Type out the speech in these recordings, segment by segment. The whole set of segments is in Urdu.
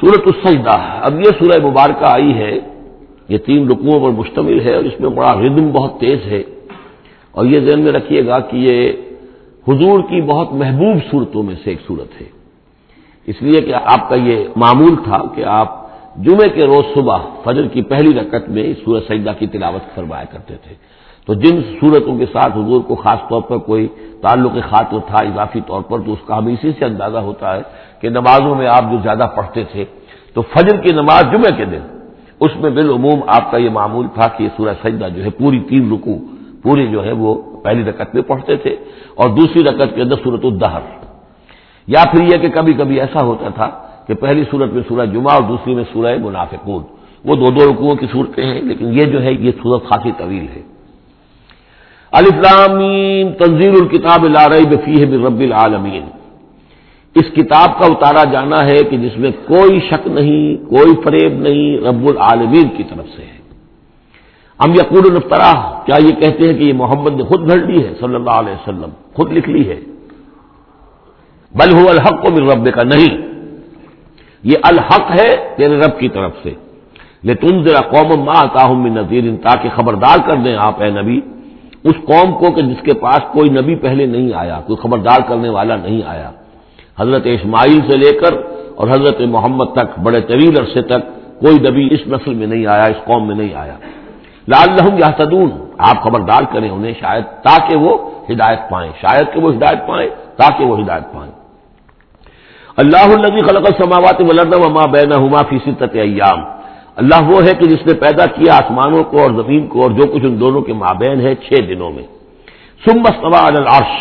سورت السجدہ۔ اب یہ سورہ مبارکہ آئی ہے، یہ تین رکوؤں پر مشتمل ہے اور اس میں بڑا ردم بہت تیز ہے۔ اور یہ ذہن میں رکھیے گا کہ یہ حضور کی بہت محبوب صورتوں میں سے ایک صورت ہے۔ اس لیے کہ آپ کا یہ معمول تھا کہ آپ جمعے کے روز صبح فجر کی پہلی رکعت میں سورج سجدہ کی تلاوت فرمایا کرتے تھے۔ تو جن صورتوں کے ساتھ حضور کو خاص طور پر کوئی تعلق خاطر تھا اضافی طور پر تو اس کا ہمیں اسی سے اندازہ ہوتا ہے کہ نمازوں میں آپ جو زیادہ پڑھتے تھے، تو فجر کی نماز جمعہ کے دن، اس میں بالعموم آپ کا یہ معمول تھا کہ یہ سورج سجدہ جو ہے پوری تین رکو پوری جو ہے وہ پہلی رکعت میں پڑھتے تھے اور دوسری رکعت کے اندر صورت الدہر۔ یا پھر یہ کہ کبھی کبھی ایسا ہوتا تھا کہ پہلی صورت میں سورج جمعہ اور دوسری میں سورہ منافقون۔ وہ دو دو رکوؤں کی صورتیں ہیں، لیکن یہ جو ہے یہ صورت خاصی طویل ہے۔ الفلامین تنظیر الکتاب لارئی بفی ہے رب العالمین۔ اس کتاب کا اتارا جانا ہے کہ جس میں کوئی شک نہیں، کوئی فریب نہیں رب العالمین کی طرف سے ہے۔ ہم یقول الفطرا کیا یہ کہتے ہیں کہ یہ محمد نے خود گھڑ لی ہے؟ صلی اللہ علیہ وسلم، خود لکھ لی ہے۔ بل ہو الحق کو رب کا نہیں۔ یہ الحق ہے تیرے رب کی طرف سے۔ لیکن ذرا قوم ماں آتا ہوں نذیر، تاکہ خبردار کر دیں آپ اے نبی۔ اس قوم کو کہ جس کے پاس کوئی نبی پہلے نہیں آیا، کوئی خبردار کرنے والا نہیں آیا۔ حضرت اسماعیل سے لے کر اور حضرت محمد تک، بڑے طویل عرصے تک کوئی نبی اس نسل میں نہیں آیا، اس قوم میں نہیں آیا۔ لال لحم یا آپ خبردار کریں انہیں شاید، تاکہ وہ ہدایت پائیں۔ شاید کہ وہ ہدایت پائیں، تاکہ وہ ہدایت پائیں۔ اللہ النبی خلق السماوات ولرد وما بینہما فی ستت ایام۔ اللہ وہ ہے کہ جس نے پیدا کیا آسمانوں کو اور زمین کو اور جو کچھ ان دونوں کے مابین ہے چھ دنوں میں۔ سمبستوا العرش۔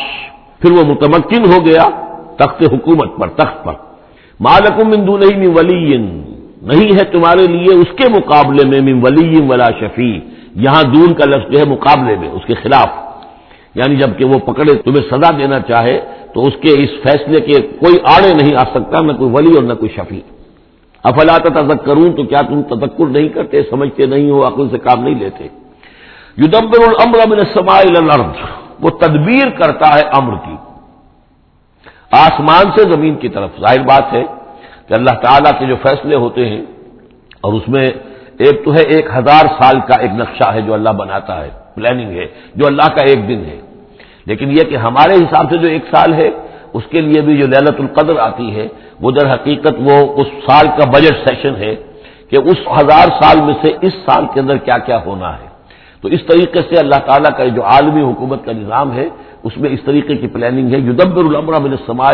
پھر وہ متمکن ہو گیا تخت حکومت پر، تخت پر۔ مالکم من دون من ولی نہیں ہے تمہارے لیے اس کے مقابلے میں من ولی ولا شفیع یہاں دون کا لفظ جو ہے مقابلے میں، اس کے خلاف۔ یعنی جبکہ وہ پکڑے، تمہیں سزا دینا چاہے تو اس کے اس فیصلے کے کوئی آڑے نہیں آ سکتا، نہ کوئی ولی اور نہ کوئی شفیع۔ افلا تذک تو کیا تم تذکر نہیں کرتے، سمجھتے نہیں ہو، عقل سے کام نہیں لیتے؟ یدبر الامر من السماء الى الارض، وہ تدبیر کرتا ہے امر کی۔ آسمان سے زمین کی طرف۔ ظاہر بات ہے کہ اللہ تعالیٰ کے جو فیصلے ہوتے ہیں، اور اس میں ایک تو ہے ایک ہزار سال کا ایک نقشہ ہے جو اللہ بناتا ہے پلاننگ ہے، جو اللہ کا ایک دن ہے۔ لیکن یہ کہ ہمارے حساب سے جو ایک سال ہے اس کے لیے بھی جو للت القدر آتی ہے، وہ در حقیقت وہ اس سال کا بجٹ سیشن ہے کہ اس ہزار سال میں سے اس سال کے اندر کیا کیا ہونا ہے۔ تو اس طریقے سے اللہ تعالیٰ کا جو عالمی حکومت کا نظام ہے، اس میں اس طریقے کی پلاننگ ہے۔ یدبر العمر بن سما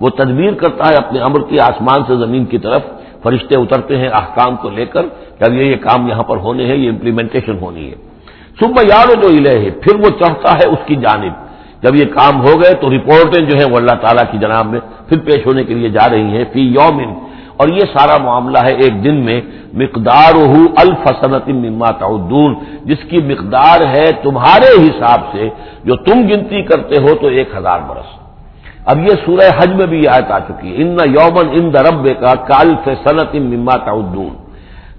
وہ تدبیر کرتا ہے اپنے امر کی آسمان سے زمین کی طرف۔ فرشتے اترتے ہیں احکام کو لے کر کہ یہ یہ کام یہاں پر ہونے ہیں، یہ امپلیمنٹیشن ہونی ہے۔ صبح یار جو الہ ہے پھر وہ چڑھتا ہے اس کی جانب۔ جب یہ کام ہو گئے تو رپورٹیں جو ہیں وہ اللہ تعالیٰ کی جناب میں پھر پیش ہونے کے لیے جا رہی ہیں، فی یومن۔ اور یہ سارا معاملہ ہے ایک دن میں مقدار ہو الفسنت مما تعدون۔ جس کی مقدار ہے تمہارے حساب سے، جو تم گنتی کرتے ہو تو ایک ہزار برس۔ اب یہ سورہ حج میں بھی یہ آیت آ چکی ہے۔ ان یومن ان درب کا کال فنت مما تعدون۔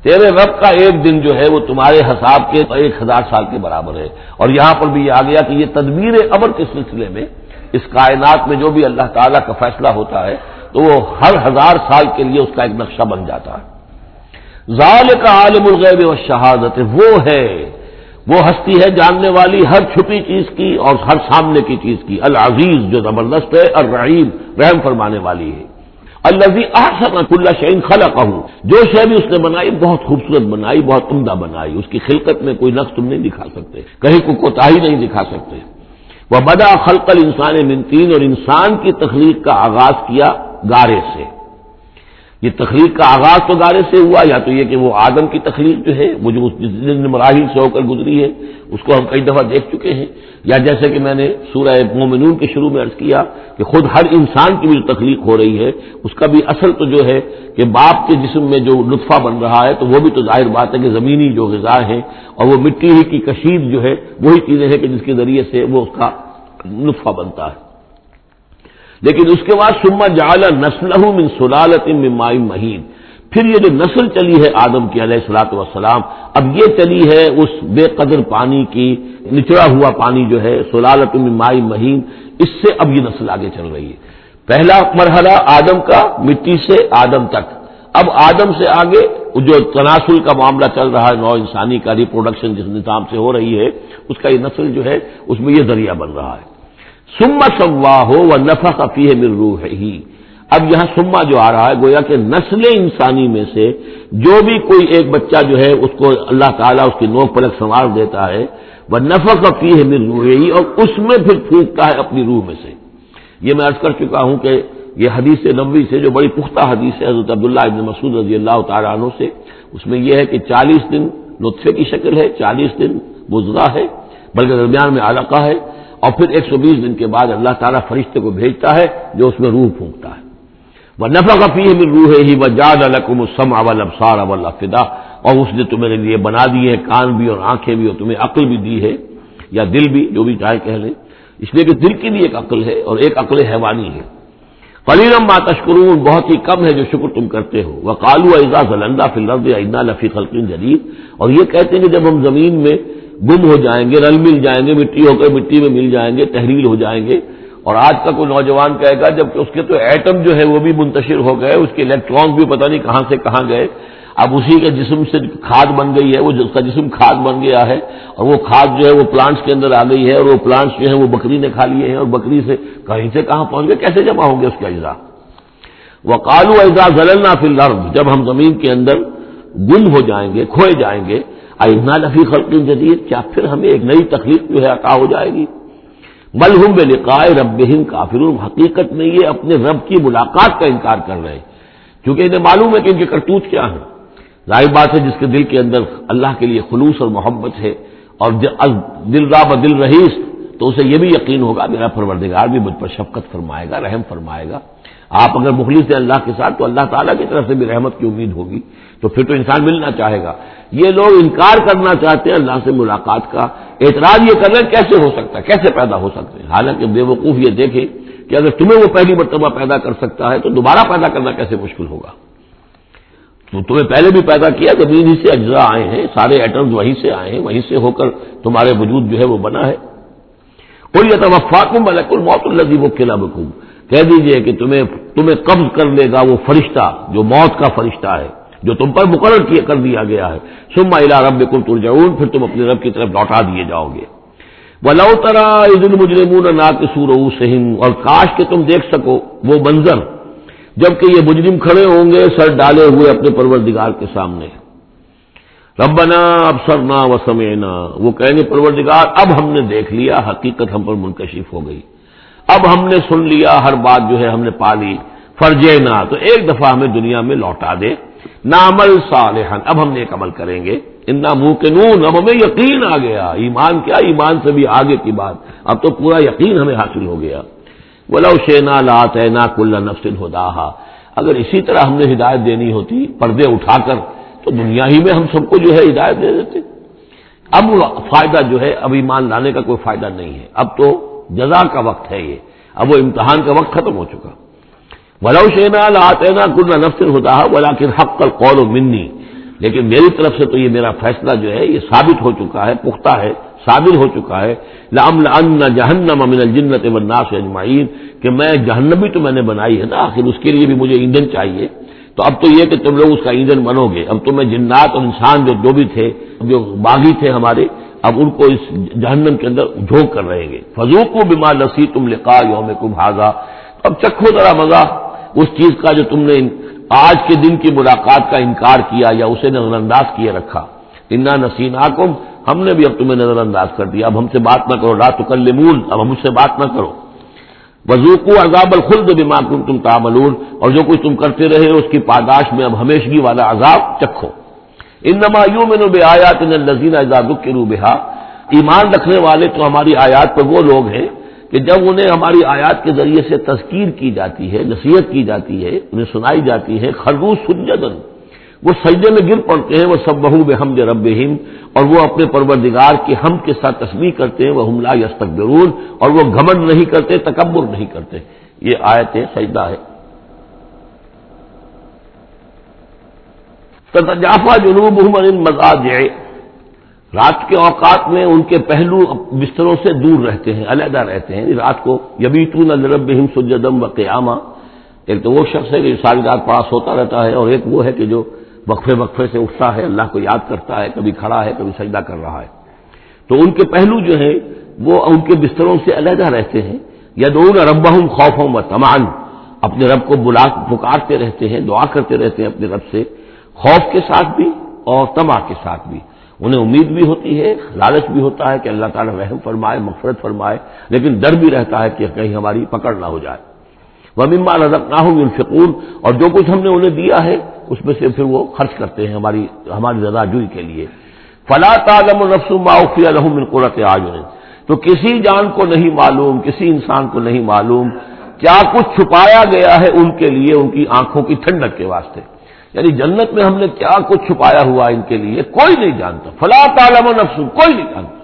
تیرے رب کا ایک دن جو ہے وہ تمہارے حساب کے ایک ہزار سال کے برابر ہے۔ اور یہاں پر بھی یہ آ گیا کہ یہ تدبیر امر کے سلسلے میں اس کائنات میں جو بھی اللہ تعالیٰ کا فیصلہ ہوتا ہے تو وہ ہر ہزار سال کے لیے اس کا ایک نقشہ بن جاتا ہے۔ ظال کا عالم الغیب و شہادت وہ ہے، وہ ہستی ہے جاننے والی ہر چھپی چیز کی اور ہر سامنے کی چیز کی۔ العزیز جو زبردست ہے، الرحیم، رحم فرمانے والی ہے۔ الزی آسن اللہ شعین خلا جو شے بھی اس نے بنائی، بہت خوبصورت بنائی، بہت عمدہ بنائی. اس کی خلقت میں کوئی نقص تم نہیں دکھا سکتے، کہیں کو کوتا ہی نہیں دکھا سکتے. وہ بدا خلقل انسان منتین اور انسان کی تخلیق کا آغاز کیا گارے سے۔ یہ تخلیق کا آغاز تو گارے سے ہوا، یا تو یہ کہ وہ آدم کی تخلیق جو ہے، وہ جو جس مراحل سے ہو کر گزری ہے، اس کو ہم کئی دفعہ دیکھ چکے ہیں۔ یا جیسے کہ میں نے سورہ مومنون کے شروع میں عرض کیا کہ خود ہر انسان کی بھی جو تخلیق ہو رہی ہے، اس کا بھی اصل تو جو ہے کہ باپ کے جسم میں جو لطفہ بن رہا ہے، تو وہ بھی تو ظاہر بات ہے کہ زمینی جو غذا ہے اور وہ مٹی ہی کی کشید جو ہے، وہی چیزیں ہیں کہ جس کے ذریعے سے وہ اس کا لطفہ بنتا ہے۔ لیکن اس کے بعد سما جال نسل من سلالت مائی مہین۔ پھر یہ جو نسل چلی ہے آدم کی علیہ السلاط وسلام اب یہ چلی ہے اس بے قدر پانی کی، نچڑا ہوا پانی جو ہے، سلالت مائی مہین۔ اس سے اب یہ نسل آگے چل رہی ہے۔ پہلا مرحلہ آدم کا، مٹی سے آدم تک۔ اب آدم سے آگے جو تناسل کا معاملہ چل رہا ہے، نو انسانی کا ریپروڈکشن جس نظام سے ہو رہی ہے، اس کا یہ نسل جو ہے، اس میں یہ ذریعہ بن رہا ہے۔ سما سوا ہو وہ نفا کفی ہے مل روح ہی اب یہاں سما جو آ رہا ہے، گویا کہ نسل انسانی میں سے جو بھی کوئی ایک بچہ جو ہے، اس کو اللہ تعالیٰ اس کی نوک پلک سنوار دیتا ہے وہ نفا کفی ہے مل روح ہی اور اس میں پھر پھونکتا ہے اپنی روح میں سے۔ یہ میں عرض کر چکا ہوں کہ یہ حدیث نبوی سے جو بڑی پختہ حدیث ہے، حضرت عبداللہ ابن مسعود رضی اللہ تعالیٰ عنہ سے، اس میں یہ ہے کہ چالیس دن نطفے کی شکل ہے، چالیس دن بزرا ہے، بلکہ درمیان میں علاقہ ہے۔ اور پھر ایک سو بیس دن کے بعد اللہ تعالیٰ فرشتے کو بھیجتا ہے جو اس میں روح پھونکتا ہے۔ وہ نفا کا ہے روح ہی وہ جاد القم السم اول ابسار اول اور اس نے تمہارے لیے بنا دی ہے، کان بھی اور آنکھیں بھی اور تمہیں عقل بھی دی ہے، یا دل بھی، جو بھی چاہے کہہ لیں اس لیے کہ دل کی بھی ایک عقل ہے اور ایک عقل حیوانی ہے۔ قلیلم ما تشکرون بہت ہی کم ہے جو شکر تم کرتے ہو۔ وہ کالو اعزاز الندہ فلرد ادا لفی خلقین جدید اور یہ کہتے ہیں کہ جب ہم زمین میں گم ہو جائیں گے، رل مل جائیں گے، مٹی ہو کر مٹی میں مل جائیں گے تحریل ہو جائیں گے۔ اور آج کا کوئی نوجوان کہے گا جب اس کے تو ایٹم جو ہے وہ بھی منتشر ہو گئے، اس کے الیکٹرانس بھی پتہ نہیں کہاں سے کہاں گئے۔ اب اسی کے جسم سے کھاد بن گئی ہے، وہ اس کا جسم کھاد بن گیا ہے، اور وہ کھاد جو ہے وہ پلانٹس کے اندر آ گئی ہے، اور وہ پلانٹس جو ہے وہ بکری نے کھا لیے ہیں، اور بکری سے کہیں سے کہاں پہنچ گئے، کیسے جمع ہوں گے اس کے اجزاء؟ وہ کالو اجزا زلنا فی الارض، جب ہم زمین کے اندر گم ہو جائیں گے، کھوئے جائیں گے ائنا لفی خلق جدید، کیا پھر ہمیں ایک نئی تکلیف جو ہے عطا ہو جائے گی؟ ملحم بے لقائے رب کافر حقیقت میں یہ اپنے رب کی ملاقات کا انکار کر رہے ہیں۔ کیونکہ انہیں معلوم ہے کہ ان کے کرتوت کیا ہیں۔ ظاہر بات ہے، جس کے دل کے اندر اللہ کے لیے خلوص اور محبت ہے اور دل را دل رہیس، تو اسے یہ بھی یقین ہوگا، میرا پروردگار بھی مجھ پر شفقت فرمائے گا، رحم فرمائے گا۔ آپ اگر مخلص ہیں اللہ کے ساتھ تو اللہ تعالیٰ کی طرف سے بھی رحمت کی امید ہوگی تو پھر تو انسان ملنا چاہے گا یہ لوگ انکار کرنا چاہتے ہیں اللہ سے ملاقات کا اعتراض یہ کر رہے ہیں کیسے ہو سکتا ہے، کیسے پیدا ہو سکتے ہیں؟ حالانکہ بے وقوف یہ دیکھے کہ اگر تمہیں وہ پہلی مرتبہ پیدا کر سکتا ہے تو دوبارہ پیدا کرنا کیسے مشکل ہوگا؟ تو تمہیں پہلے بھی پیدا کیا، زمین ہی سے اجزاء آئے ہیں، سارے ایٹمز وہیں سے آئے ہیں، وہیں سے ہو کر تمہارے وجود جو ہے وہ بنا ہے۔ کوئی یہ ملک الموت الزیب و قلعہ کہہ دیجیے کہ تمہیں تمہیں قبض کر لے گا وہ فرشتہ جو موت کا فرشتہ ہے، جو تم پر مقرر کیا کر دیا گیا ہے۔ سما الا رب کل ترجعون، پھر تم اپنے رب کی طرف لوٹا دیے جاؤ گے۔ وہ ترا عید المجرمون نا کسور اور کاش کہ تم دیکھ سکو وہ منظر، جبکہ یہ مجرم کھڑے ہوں گے سر ڈالے ہوئے اپنے پروردگار کے سامنے۔ ربنا اب سرنا و وہ کہیں گے پروردگار، اب ہم نے دیکھ لیا، حقیقت ہم پر منکشف ہو گئی۔ اب ہم نے سن لیا، ہر بات جو ہے ہم نے پالی، فرجے نہ۔ تو ایک دفعہ ہمیں دنیا میں لوٹا دے۔ نامل صالحن اب ہم نے ایک عمل کریں گے۔ ان منہ کے نون اب ہمیں یقین آ گیا۔ ایمان، کیا ایمان سے بھی آگے کی بات۔ اب تو پورا یقین ہمیں حاصل ہو گیا۔ ولو شینا لات نا کل نفسن ہدا اگر اسی طرح ہم نے ہدایت دینی ہوتی، پردے اٹھا کر، تو دنیا ہی میں ہم سب کو جو ہے ہدایت دے دیتے۔ اب فائدہ جو ہے، اب ایمان لانے کا کوئی فائدہ نہیں ہے۔ اب تو جزا کا وقت ہے یہ۔ اب وہ امتحان کا وقت ختم ہو چکا۔ ولو شینا لات نا کل نفسن ہدا ولا حق کر قول و منی لیکن میری طرف سے تو یہ میرا فیصلہ جو ہے یہ ثابت ہو چکا ہے، پختہ ہے، ثابت ہو چکا ہے۔ لام جہنم امن الجنت والناس اجمعین کہ میں جہنمی تو میں نے بنائی ہے نا، آخر اس کے لیے بھی مجھے ایندھن چاہیے۔ تو اب تو یہ کہ تم لوگ اس کا ایندھن بنو گے۔ اب تو میں جنات اور انسان جو جو بھی تھے، جو باغی تھے ہمارے اب ان کو اس جہنم کے اندر جھونک کر رہیں گے۔ فضوق کو بیمار لسی تم لکھا یوم کم حاضا اب چکھو ذرا مزہ۔ اس چیز کا جو تم نے آج کے دن کی ملاقات کا انکار کیا یا اسے نظر انداز کیے رکھا۔ انا نسین ہم نے بھی اب تمہیں نظر انداز کر دیا۔ اب ہم سے بات نہ کرو۔ رات کل اب ہم سے بات نہ کرو۔ وزوقو عذاب الخلد بما تم تعملون۔ اور جو کچھ تم کرتے رہے اس کی پاداش میں اب ہمیشگی والا عذاب چکھو۔ ان نمایوں میں بے آیات لذین اعزاد کے روبہ ایمان رکھنے والے تو ہماری آیات پر وہ لوگ ہیں کہ جب انہیں ہماری آیات کے ذریعے سے تذکیر کی جاتی ہے، نصیحت کی جاتی ہے، انہیں سنائی جاتی ہے خرگوش سجدن۔ وہ سجدے میں گر پڑتے ہیں، وہ سب بہو بے ہم رب اور وہ اپنے پروردگار کے ہم کے ساتھ تصویر کرتے ہیں وہ حملہ یستقبرون اور وہ گھمن نہیں کرتے، تکبر نہیں کرتے۔ یہ آیت سجدہ ہے۔ تجافہ جنوب مزاج رات کے اوقات میں ان کے پہلو بستروں سے دور رہتے ہیں، علیحدہ رہتے ہیں۔ یعنی رات کو یبیتون الرب سجدم و قیامہ ایک تو وہ شخص ہے کہ ساری رات پاس ہوتا رہتا ہے اور ایک وہ ہے کہ جو وقفے وقفے سے اٹھتا ہے، اللہ کو یاد کرتا ہے، کبھی کھڑا ہے، کبھی سجدہ کر رہا ہے۔ تو ان کے پہلو جو ہے وہ ان کے بستروں سے علیحدہ رہتے ہیں۔ یا دون رب ہوں خوف و تمان اپنے رب کو بلا، پکارتے رہتے ہیں، دعا کرتے رہتے ہیں اپنے رب سے۔ خوف کے ساتھ بھی اور تما کے ساتھ بھی۔ انہیں امید بھی ہوتی ہے، لالچ بھی ہوتا ہے کہ اللہ تعالیٰ رحم فرمائے مفرت فرمائے، لیکن ڈر بھی رہتا ہے کہ کہیں ہماری پکڑ نہ ہو جائے۔ وہ مما نظر نہ ہوں الفقور اور جو کچھ ہم نے انہیں دیا ہے، اس میں سے پھر وہ خرچ کرتے ہیں ہماری ہماری رضا جوئی کے لیے۔ فلا تعلم نفس معافی الحم القرت آج تو کسی جان کو نہیں معلوم، کسی انسان کو نہیں معلوم کیا کچھ چھپایا گیا ہے ان کے لیے، ان کی آنکھوں کی ٹھنڈک کے واسطے۔ یعنی جنت میں ہم نے کیا کچھ چھپایا ہوا ان کے لیے کوئی نہیں جانتا۔ فلا تعلم نفس، کوئی نہیں جانتا۔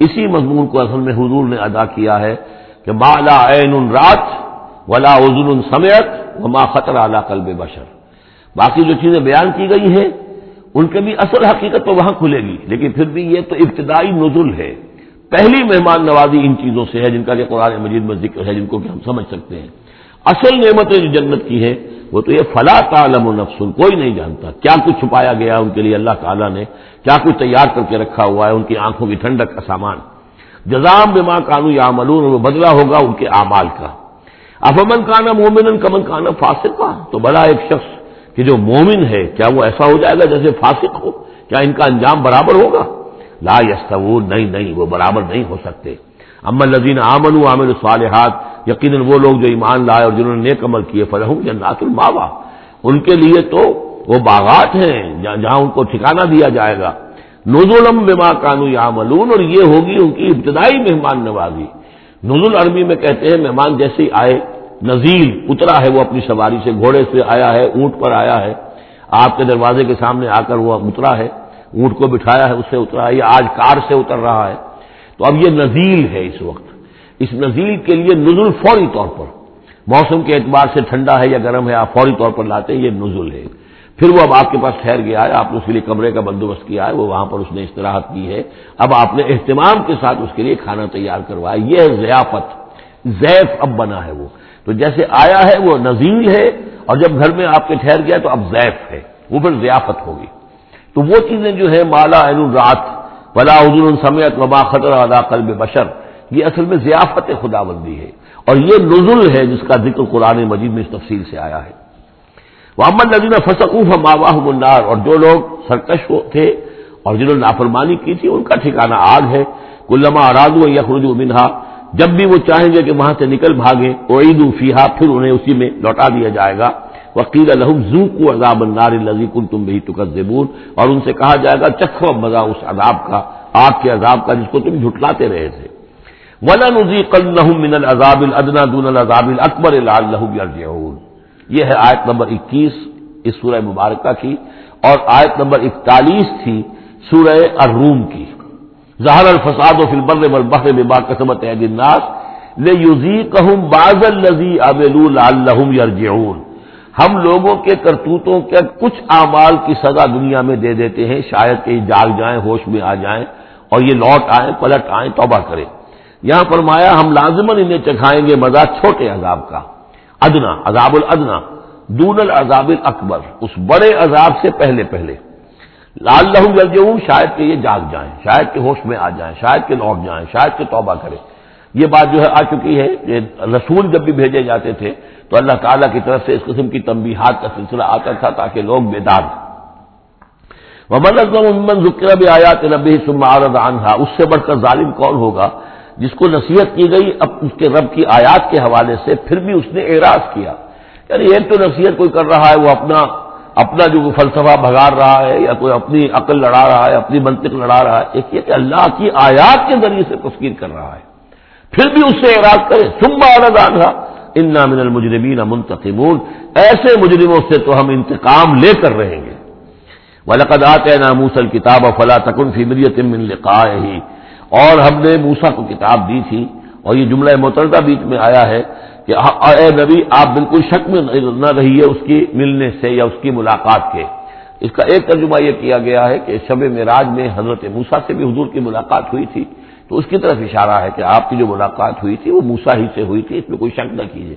اسی مضمون کو اصل میں حضور نے ادا کیا ہے کہ بالا عین رات ولا عزن سمیت وما خطر اعلیٰ قلب بشر۔ باقی جو چیزیں بیان کی گئی ہیں، ان کے بھی اصل حقیقت تو وہاں کھلے گی، لیکن پھر بھی یہ تو ابتدائی نزل ہے۔ پہلی مہمان نوازی ان چیزوں سے ہے جن کا کہ قرآن مجید میں ذکر ہے، جن کو کہ ہم سمجھ سکتے ہیں۔ اصل نعمتیں جو جنت کی ہے، وہ تو یہ فلا تعلم و نفسن، کوئی نہیں جانتا۔ کیا کچھ چھپایا گیا ان کے لیے اللہ تعالیٰ نے؟ کیا کچھ تیار کر کے رکھا ہوا ہے ان کی آنکھوں کی ٹھنڈک کا سامان؟ جزام بما کانو یا ملون وہ بدلا ہوگا ان کے اعمال کا۔ افمن کانا مومن کمن کانا فاسق کا تو بڑا ایک شخص کہ جو مومن ہے، کیا وہ ایسا ہو جائے گا جیسے فاسق ہو؟ کیا ان کا انجام برابر ہوگا؟ لا یس نہیں نہیں، وہ برابر نہیں ہو سکتے۔ امن لذین آمن عامل صالحات یقیناً وہ لوگ جو ایمان لائے اور جنہوں نے نیک عمل کیے فرحم جنات الماوا ان کے لیے تو وہ باغات ہیں، جہاں ان کو ٹھکانہ دیا جائے گا۔ نزولم بما کانو یا ملون اور یہ ہوگی ان کی ابتدائی مہمان نوازی۔ نزول عربی میں کہتے ہیں، مہمان جیسے ہی آئے، نزیل اترا ہے وہ اپنی سواری سے گھوڑے سے آیا ہے، اونٹ پر آیا ہے۔ آپ کے دروازے کے سامنے آ کر وہ اترا ہے، اونٹ کو بٹھایا ہے اس سے اترا ہے۔ یا آج کار سے اتر رہا ہے۔ تو اب یہ نزیل ہے اس وقت۔ اس نزیل کے لیے نزل فوری طور پر۔ موسم کے اعتبار سے ٹھنڈا ہے یا گرم ہے، آپ فوری طور پر لاتے ہیں، یہ نزل ہے۔ پھر وہ اب آپ کے پاس ٹھہر گیا ہے، آپ نے اس کے لیے کمرے کا بندوبست کیا ہے، وہ وہاں پر اس نے استراحت کی ہے۔ اب آپ نے اہتمام کے ساتھ اس کے لیے کھانا تیار کروایا۔ یہ ہے ضیافت۔ زیف اب بنا ہے وہ۔ تو جیسے آیا ہے، وہ نزیل ہے، اور جب گھر میں آپ کے ٹھہر گیا تو اب زیف ہے۔ وہ پھر ضیافت ہوگی۔ تو وہ چیزیں جو ہے مالا عین رات ولا حضر سمیت وبا خطر ادا قلب بشر۔ یہ اصل میں ضیافت خدا بندی ہے اور یہ نزل ہے جس کا ذکر قرآن مجید میں اس تفصیل سے آیا ہے۔ وہ امن نظین فسقوف ماواہ منار اور جو لوگ سرکش تھے اور جنہوں نے نافرمانی کی تھی، ان کا ٹھکانا آگ ہے۔ کلما اراد و یخرج منہا جب بھی وہ چاہیں گے کہ وہاں سے نکل بھاگے وہ عید الفیحا پھر انہیں اسی میں لوٹا دیا جائے گا۔ وکیل الحم زو کو عذاب النار الزی کل تم بھی تکزبون اور ان سے کہا جائے گا، چکھو مزہ اس عذاب کا، آگ کے عذاب کا جس کو تم جھٹلاتے رہے تھے۔ ولا نزی من العذاب الدنا دون العذاب اکبر یہ ہے آیت نمبر اکیس اس سورہ مبارکہ کی اور آیت نمبر اکتالیس تھی سورہ الروم کی۔ ظہر الفساد و فلبر والبحر بما قسمت الناس لیذیقہم بعض الذی عملوا لعلہم یرجعون ہم لوگوں کے کرتوتوں کے کچھ اعمال کی سزا دنیا میں دے دیتے ہیں، شاید کہ جاگ جائیں، ہوش میں آ جائیں اور یہ لوٹ آئیں، پلٹ آئیں، توبہ کریں۔ یہاں فرمایا، ہم لازمن انہیں چکھائیں گے مزہ چھوٹے عذاب کا، ادنا، عذاب الادنا، دون العذاب اکبر اس بڑے عذاب سے پہلے پہلے۔ لال لہو جل شاید کہ یہ جاگ جائیں، شاید کہ ہوش میں آ جائیں، شاید کہ لوٹ جائیں، شاید کہ توبہ کریں۔ یہ بات جو ہے آ چکی ہے کہ رسول جب بھی بھیجے جاتے تھے، تو اللہ تعالیٰ کی طرف سے اس قسم کی تنبیہات کا سلسلہ آتا تھا تاکہ لوگ بیدار محمد ذکر بھی آیات نبی سمارد عنہا اس سے بڑھ کر ظالم کون ہوگا؟ جس کو نصیحت کی گئی، اب اس کے رب کی آیات کے حوالے سے پھر بھی اس نے اعراض کیا۔ یعنی ایک تو نصیحت کوئی کر رہا ہے، وہ اپنا اپنا جو فلسفہ بگاڑ رہا ہے یا کوئی اپنی عقل لڑا رہا ہے، اپنی منطق لڑا رہا ہے، ایک یہ کہ اللہ کی آیات کے ذریعے سے تسکیر کر رہا ہے۔ پھر بھی اس سے اعراض کرے سمبا رہا ان من المجرمین منتقمون۔ ایسے مجرموں سے تو ہم انتقام لے کر رہیں گے۔ ولقد آتے ناموسل کتاب فلا تکن فی مریت من لقائه۔ اور ہم نے موسا کو کتاب دی تھی اور یہ جملہ متردہ بیچ میں آیا ہے کہ ہاں، اے نبی، آپ بالکل شک میں نہ رہیے اس کی ملنے سے یا اس کی ملاقات کے۔ اس کا ایک ترجمہ یہ کیا گیا ہے کہ شب معراج میں حضرت موسا سے بھی حضور کی ملاقات ہوئی تھی۔ تو اس کی طرف اشارہ ہے کہ آپ کی جو ملاقات ہوئی تھی وہ موسا ہی سے ہوئی تھی، اس میں کوئی شک نہ کیجیے۔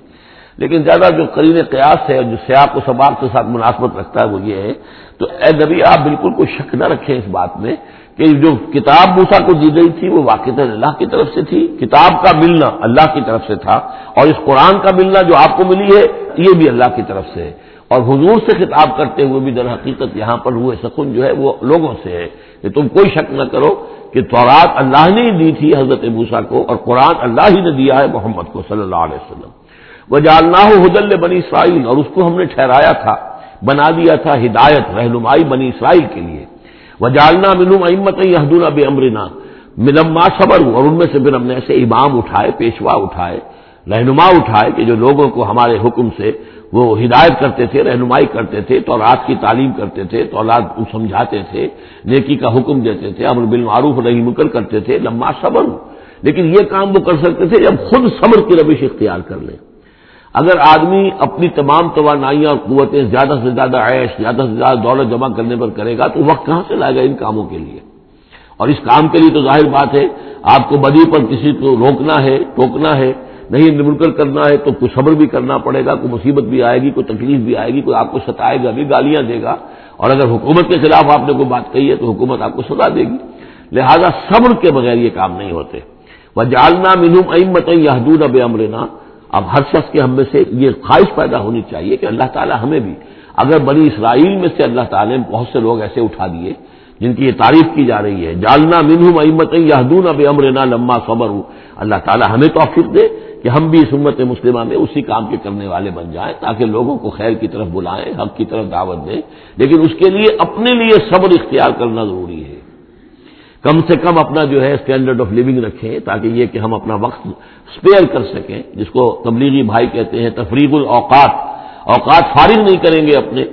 لیکن زیادہ جو قرین قیاس ہے جو سیاق و سباق کے ساتھ مناسبت رکھتا ہے وہ یہ ہے۔ تو اے نبی، آپ بالکل کوئی شک نہ رکھیں اس بات میں کہ جو کتاب موسا کو دی گئی تھی وہ واقع اللہ کی طرف سے تھی، کتاب کا ملنا اللہ کی طرف سے تھا، اور اس قرآن کا ملنا جو آپ کو ملی ہے، یہ بھی اللہ کی طرف سے ہے۔ اور حضور سے خطاب کرتے ہوئے بھی در حقیقت یہاں پر ہوئے سکون جو ہے وہ لوگوں سے ہے کہ تم کوئی شک نہ کرو کہ تورات اللہ نے ہی دی تھی حضرت موسا کو اور قرآن اللہ ہی نے دیا ہے محمد کو صلی اللہ علیہ وسلم۔ وہ جالنا حدل بنی اسرائیل اور اس کو ہم نے ٹھہرایا تھا، بنا دیا تھا ہدایت، رہنمائی بنی اسرائیل کے لیے۔ وہ جالنا امت یہدون اب امرنا ملما صبر اور ان میں سے پھر ہم نے ایسے امام اٹھائے، پیشوا اٹھائے، رہنما اٹھائے کہ جو لوگوں کو ہمارے حکم سے وہ ہدایت کرتے تھے، رہنمائی کرتے تھے تو رات کی تعلیم کرتے تھے تو اولاد کو سمجھاتے تھے، نیکی کا حکم دیتے تھے، امر بالمعروف نہیں مکر کرتے تھے لمبا صبر لیکن یہ کام وہ کر سکتے تھے جب خود صبر کی روش اختیار کر لیں۔ اگر آدمی اپنی تمام توانائیاں اور قوتیں زیادہ سے زیادہ عیش، زیادہ سے زیادہ دولت جمع کرنے پر کرے گا، تو وقت کہاں سے لائے گا ان کاموں کے لیے؟ اور اس کام کے لیے تو ظاہر بات ہے، آپ کو بدی پر کسی کو روکنا ہے، ٹوکنا ہے، نہیں نمکر کرنا ہے، تو کچھ صبر بھی کرنا پڑے گا، کوئی مصیبت بھی آئے گی، کوئی تکلیف بھی آئے گی، کوئی آپ کو ستائے گا، بھی گالیاں دے گا۔ اور اگر حکومت کے خلاف آپ نے کوئی بات کہی ہے، تو حکومت آپ کو سزا دے گی۔ لہذا صبر کے بغیر یہ کام نہیں ہوتے۔ وہ جالنا منوم امت یادود اب امرنا اب ہر شخص کے ہم میں سے یہ خواہش پیدا ہونی چاہیے کہ اللہ تعالیٰ ہمیں بھی، اگر بنی اسرائیل میں سے اللہ تعالیٰ نے بہت سے لوگ ایسے اٹھا دیے جن کی یہ تعریف کی جا رہی ہے جالنا منہ امت یادون اب امرنا لمبا صبر اللہ تعالیٰ ہمیں توفیق دے کہ ہم بھی اس امت مسلمہ میں اسی کام کے کرنے والے بن جائیں تاکہ لوگوں کو خیر کی طرف بلائیں، حق کی طرف دعوت دیں، لیکن اس کے لیے اپنے لیے صبر اختیار کرنا ضروری ہے۔ کم سے کم اپنا جو ہے اسٹینڈرڈ آف لیونگ رکھیں تاکہ یہ کہ ہم اپنا وقت اسپیئر کر سکیں، جس کو تبلیغی بھائی کہتے ہیں تفریق الاوقات۔ اوقات فارغ نہیں کریں گے اپنے۔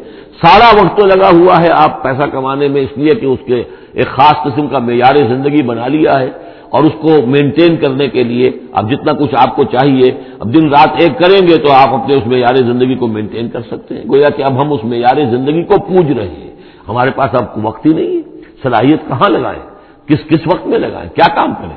سارا وقت تو لگا ہوا ہے، آپ پیسہ کمانے میں، اس لیے کہ اس کے ایک خاص قسم کا معیار زندگی بنا لیا ہے۔ اور اس کو مینٹین کرنے کے لیے اب جتنا کچھ آپ کو چاہیے، اب دن رات ایک کریں گے تو آپ اپنے اس معیار زندگی کو مینٹین کر سکتے ہیں۔ گویا کہ اب ہم اس معیار زندگی کو پوج رہے ہیں۔ ہمارے پاس اب وقت ہی نہیں ہے۔ صلاحیت کہاں لگائیں؟ کس کس وقت میں لگائیں کیا کام کریں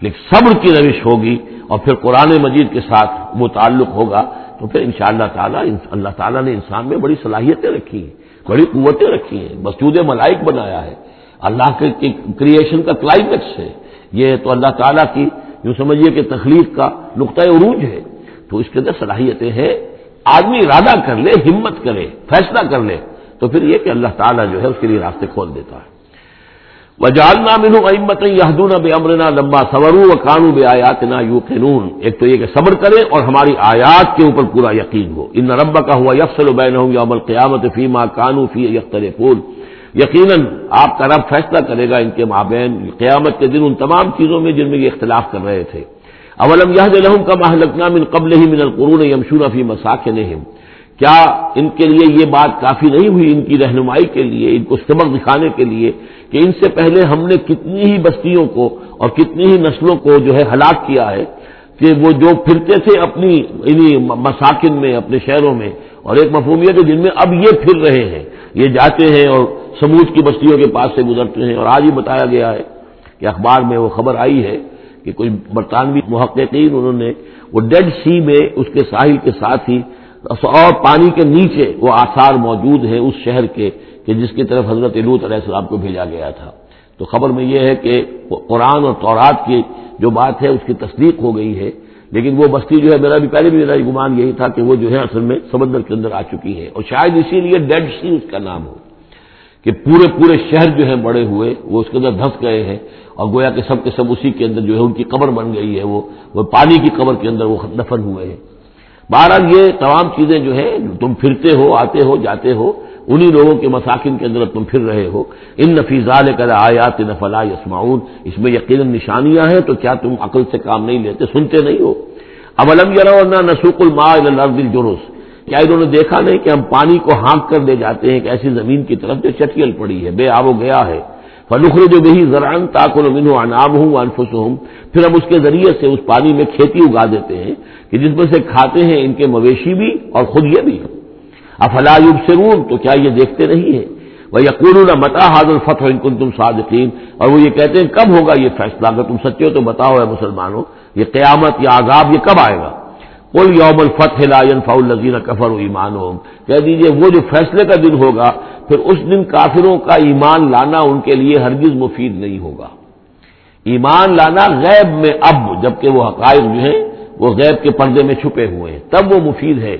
لیکن صبر کی روش ہوگی اور پھر قرآن مجید کے ساتھ وہ تعلق ہوگا تو پھر ان شاء اللہ تعالیٰ اللہ تعالیٰ نے انسان میں بڑی صلاحیتیں رکھی ہیں، بڑی قوتیں رکھی ہیں مسجود ملائک بنایا ہے۔ اللہ کے کریشن کا کلائمیکس ہے۔ یہ تو اللہ تعالیٰ کی جو سمجھیے کہ تخلیق کا نقطۂ عروج ہے۔ تو اس کے اندر صلاحیتیں ہیں۔ آدمی ارادہ کر لے، ہمت کرے، فیصلہ کر لے، تو پھر یہ کہ اللہ تعالیٰ جو ہے اس کے لیے راستے کھول دیتا ہے۔ وجالنا منو امت یادون بے امرنا لمبا صبرو و کانو بے آیات نا یو قانون ایک تو یہ کہ صبر کرے اور ہماری آیات کے اوپر پورا یقین ہو۔ ان رب کا ہوا یفسل بین ہوں یا قیامت فی ماں کانو فی یختر پھول یقیناً آپ کا رب فیصلہ کرے گا ان کے مابین قیامت کے دن ان تمام چیزوں میں جن میں یہ اختلاف کر رہے تھے۔ اولم یہ لہم کا ماہلکنا من قبل ہی من القرون یمشون فی مساک کیا ان کے لیے یہ بات کافی نہیں ہوئی ان کی رہنمائی کے لیے، ان کو سبق دکھانے کے لیے کہ ان سے پہلے ہم نے کتنی ہی بستیوں کو اور کتنی ہی نسلوں کو جو ہے ہلاک کیا ہے کہ وہ جو پھرتے تھے اپنی انہیں مساکن میں، اپنے شہروں میں، اور ایک مفہومیت ہے جن میں اب یہ پھر رہے ہیں، یہ جاتے ہیں اور سمود کی بستیوں کے پاس سے گزرتے ہیں اور آج ہی بتایا گیا ہے کہ اخبار میں وہ خبر آئی ہے کہ کچھ برطانوی محققین، انہوں نے وہ ڈیڈ سی میں اس کے ساحل کے ساتھ ہی اور پانی کے نیچے وہ آثار موجود ہیں اس شہر کے کہ جس کی طرف حضرت لوت علیہ السلام کو بھیجا گیا تھا۔ تو خبر میں یہ ہے کہ قرآن اور تورات کی جو بات ہے اس کی تصدیق ہو گئی ہے، لیکن وہ بستی جو ہے، میرا بھی پہلے بھی میرا گمان یہی تھا کہ وہ جو ہے اصل میں سمندر کے اندر آ چکی ہے۔ اور شاید اسی لیے ڈیڈ سی اس کا نام ہو، کہ پورے پورے شہر جو ہیں بڑے ہوئے، وہ اس کے اندر دھس گئے ہیں اور گویا کہ سب کے سب اسی کے اندر جو ہے ان کی قبر بن گئی ہے۔ وہ پانی کی قبر کے اندر وہ دفن ہوئے ہیں۔ بہرحال یہ تمام چیزیں جو ہے تم پھرتے ہو، آتے ہو، جاتے ہو، انہی لوگوں کے مساکن کے اندر تم پھر رہے ہو۔ ان نفیزہ کر آیات نفلا یسماؤن اس میں یقیناً نشانیاں ہیں، تو کیا تم عقل سے کام نہیں لیتے، سنتے نہیں ہو؟ اب علم نہ نسوق الما الجروس کیا انہوں نے دیکھا نہیں کہ ہم پانی کو ہانک کر دے جاتے ہیں، ایک ایسی زمین کی طرف جو چٹیل پڑی ہے، بے آب و گیا ہے۔ فنخر جو بہی زران تاکل من انعام ہوں انفس ہوں پھر ہم اس کے ذریعے سے اس پانی میں کھیتی اگا دیتے ہیں کہ جس میں سے کھاتے ہیں ان کے مویشی بھی اور خود یہ بھی۔ افلا سرون تو کیا یہ دیکھتے نہیں ہیں؟ وہ یقون متا حاضر فتح ان کن تم صادقین؟ اور وہ یہ کہتے ہیں، کب ہوگا یہ فیصلہ؟ اگر تم سچے ہو تو بتاؤ ہے مسلمانوں، یہ قیامت یا عذاب یہ کب آئے گا؟ کل یوم الفتح لا ينفع الذین کفر و ایمان کہہ دیجیے، وہ جو فیصلے کا دن ہوگا، پھر اس دن کافروں کا ایمان لانا ان کے لیے ہرگز مفید نہیں ہوگا۔ ایمان لانا غیب میں اب، جبکہ وہ حقائق جو ہیں، وہ غیب کے پردے میں چھپے ہوئے ہیں۔ تب وہ مفید ہے۔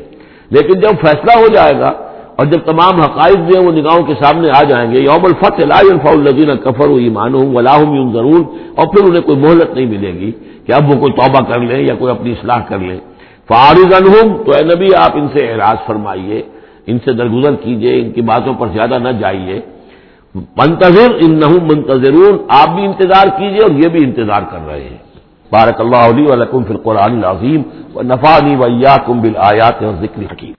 لیکن جب فیصلہ ہو جائے گا، اور جب تمام حقائق جو ہیں، وہ نگاہوں کے سامنے آ جائیں گے یوم الفتح لا ينفع الذین کفر و ایمان ہوں ولاحم ضرور اور پھر انہیں کوئی مہلت نہیں ملے گی کہ اب وہ کوئی توبہ کر لیں یا کوئی اپنی اصلاح کر لیں۔ فارض انہم تو اے نبی آپ ان سے اعراض فرمائیے، ان سے درگزر کیجیے ان کی باتوں پر زیادہ نہ جائیے۔ منتظر ان نہ منتظر آپ بھی انتظار کیجیے اور یہ بھی انتظار کر رہے ہیں۔ بارک اللہ علیہ ولکم فی القرآن العظیم و نفانی ویا کم بل آیات اور ذکر حکیم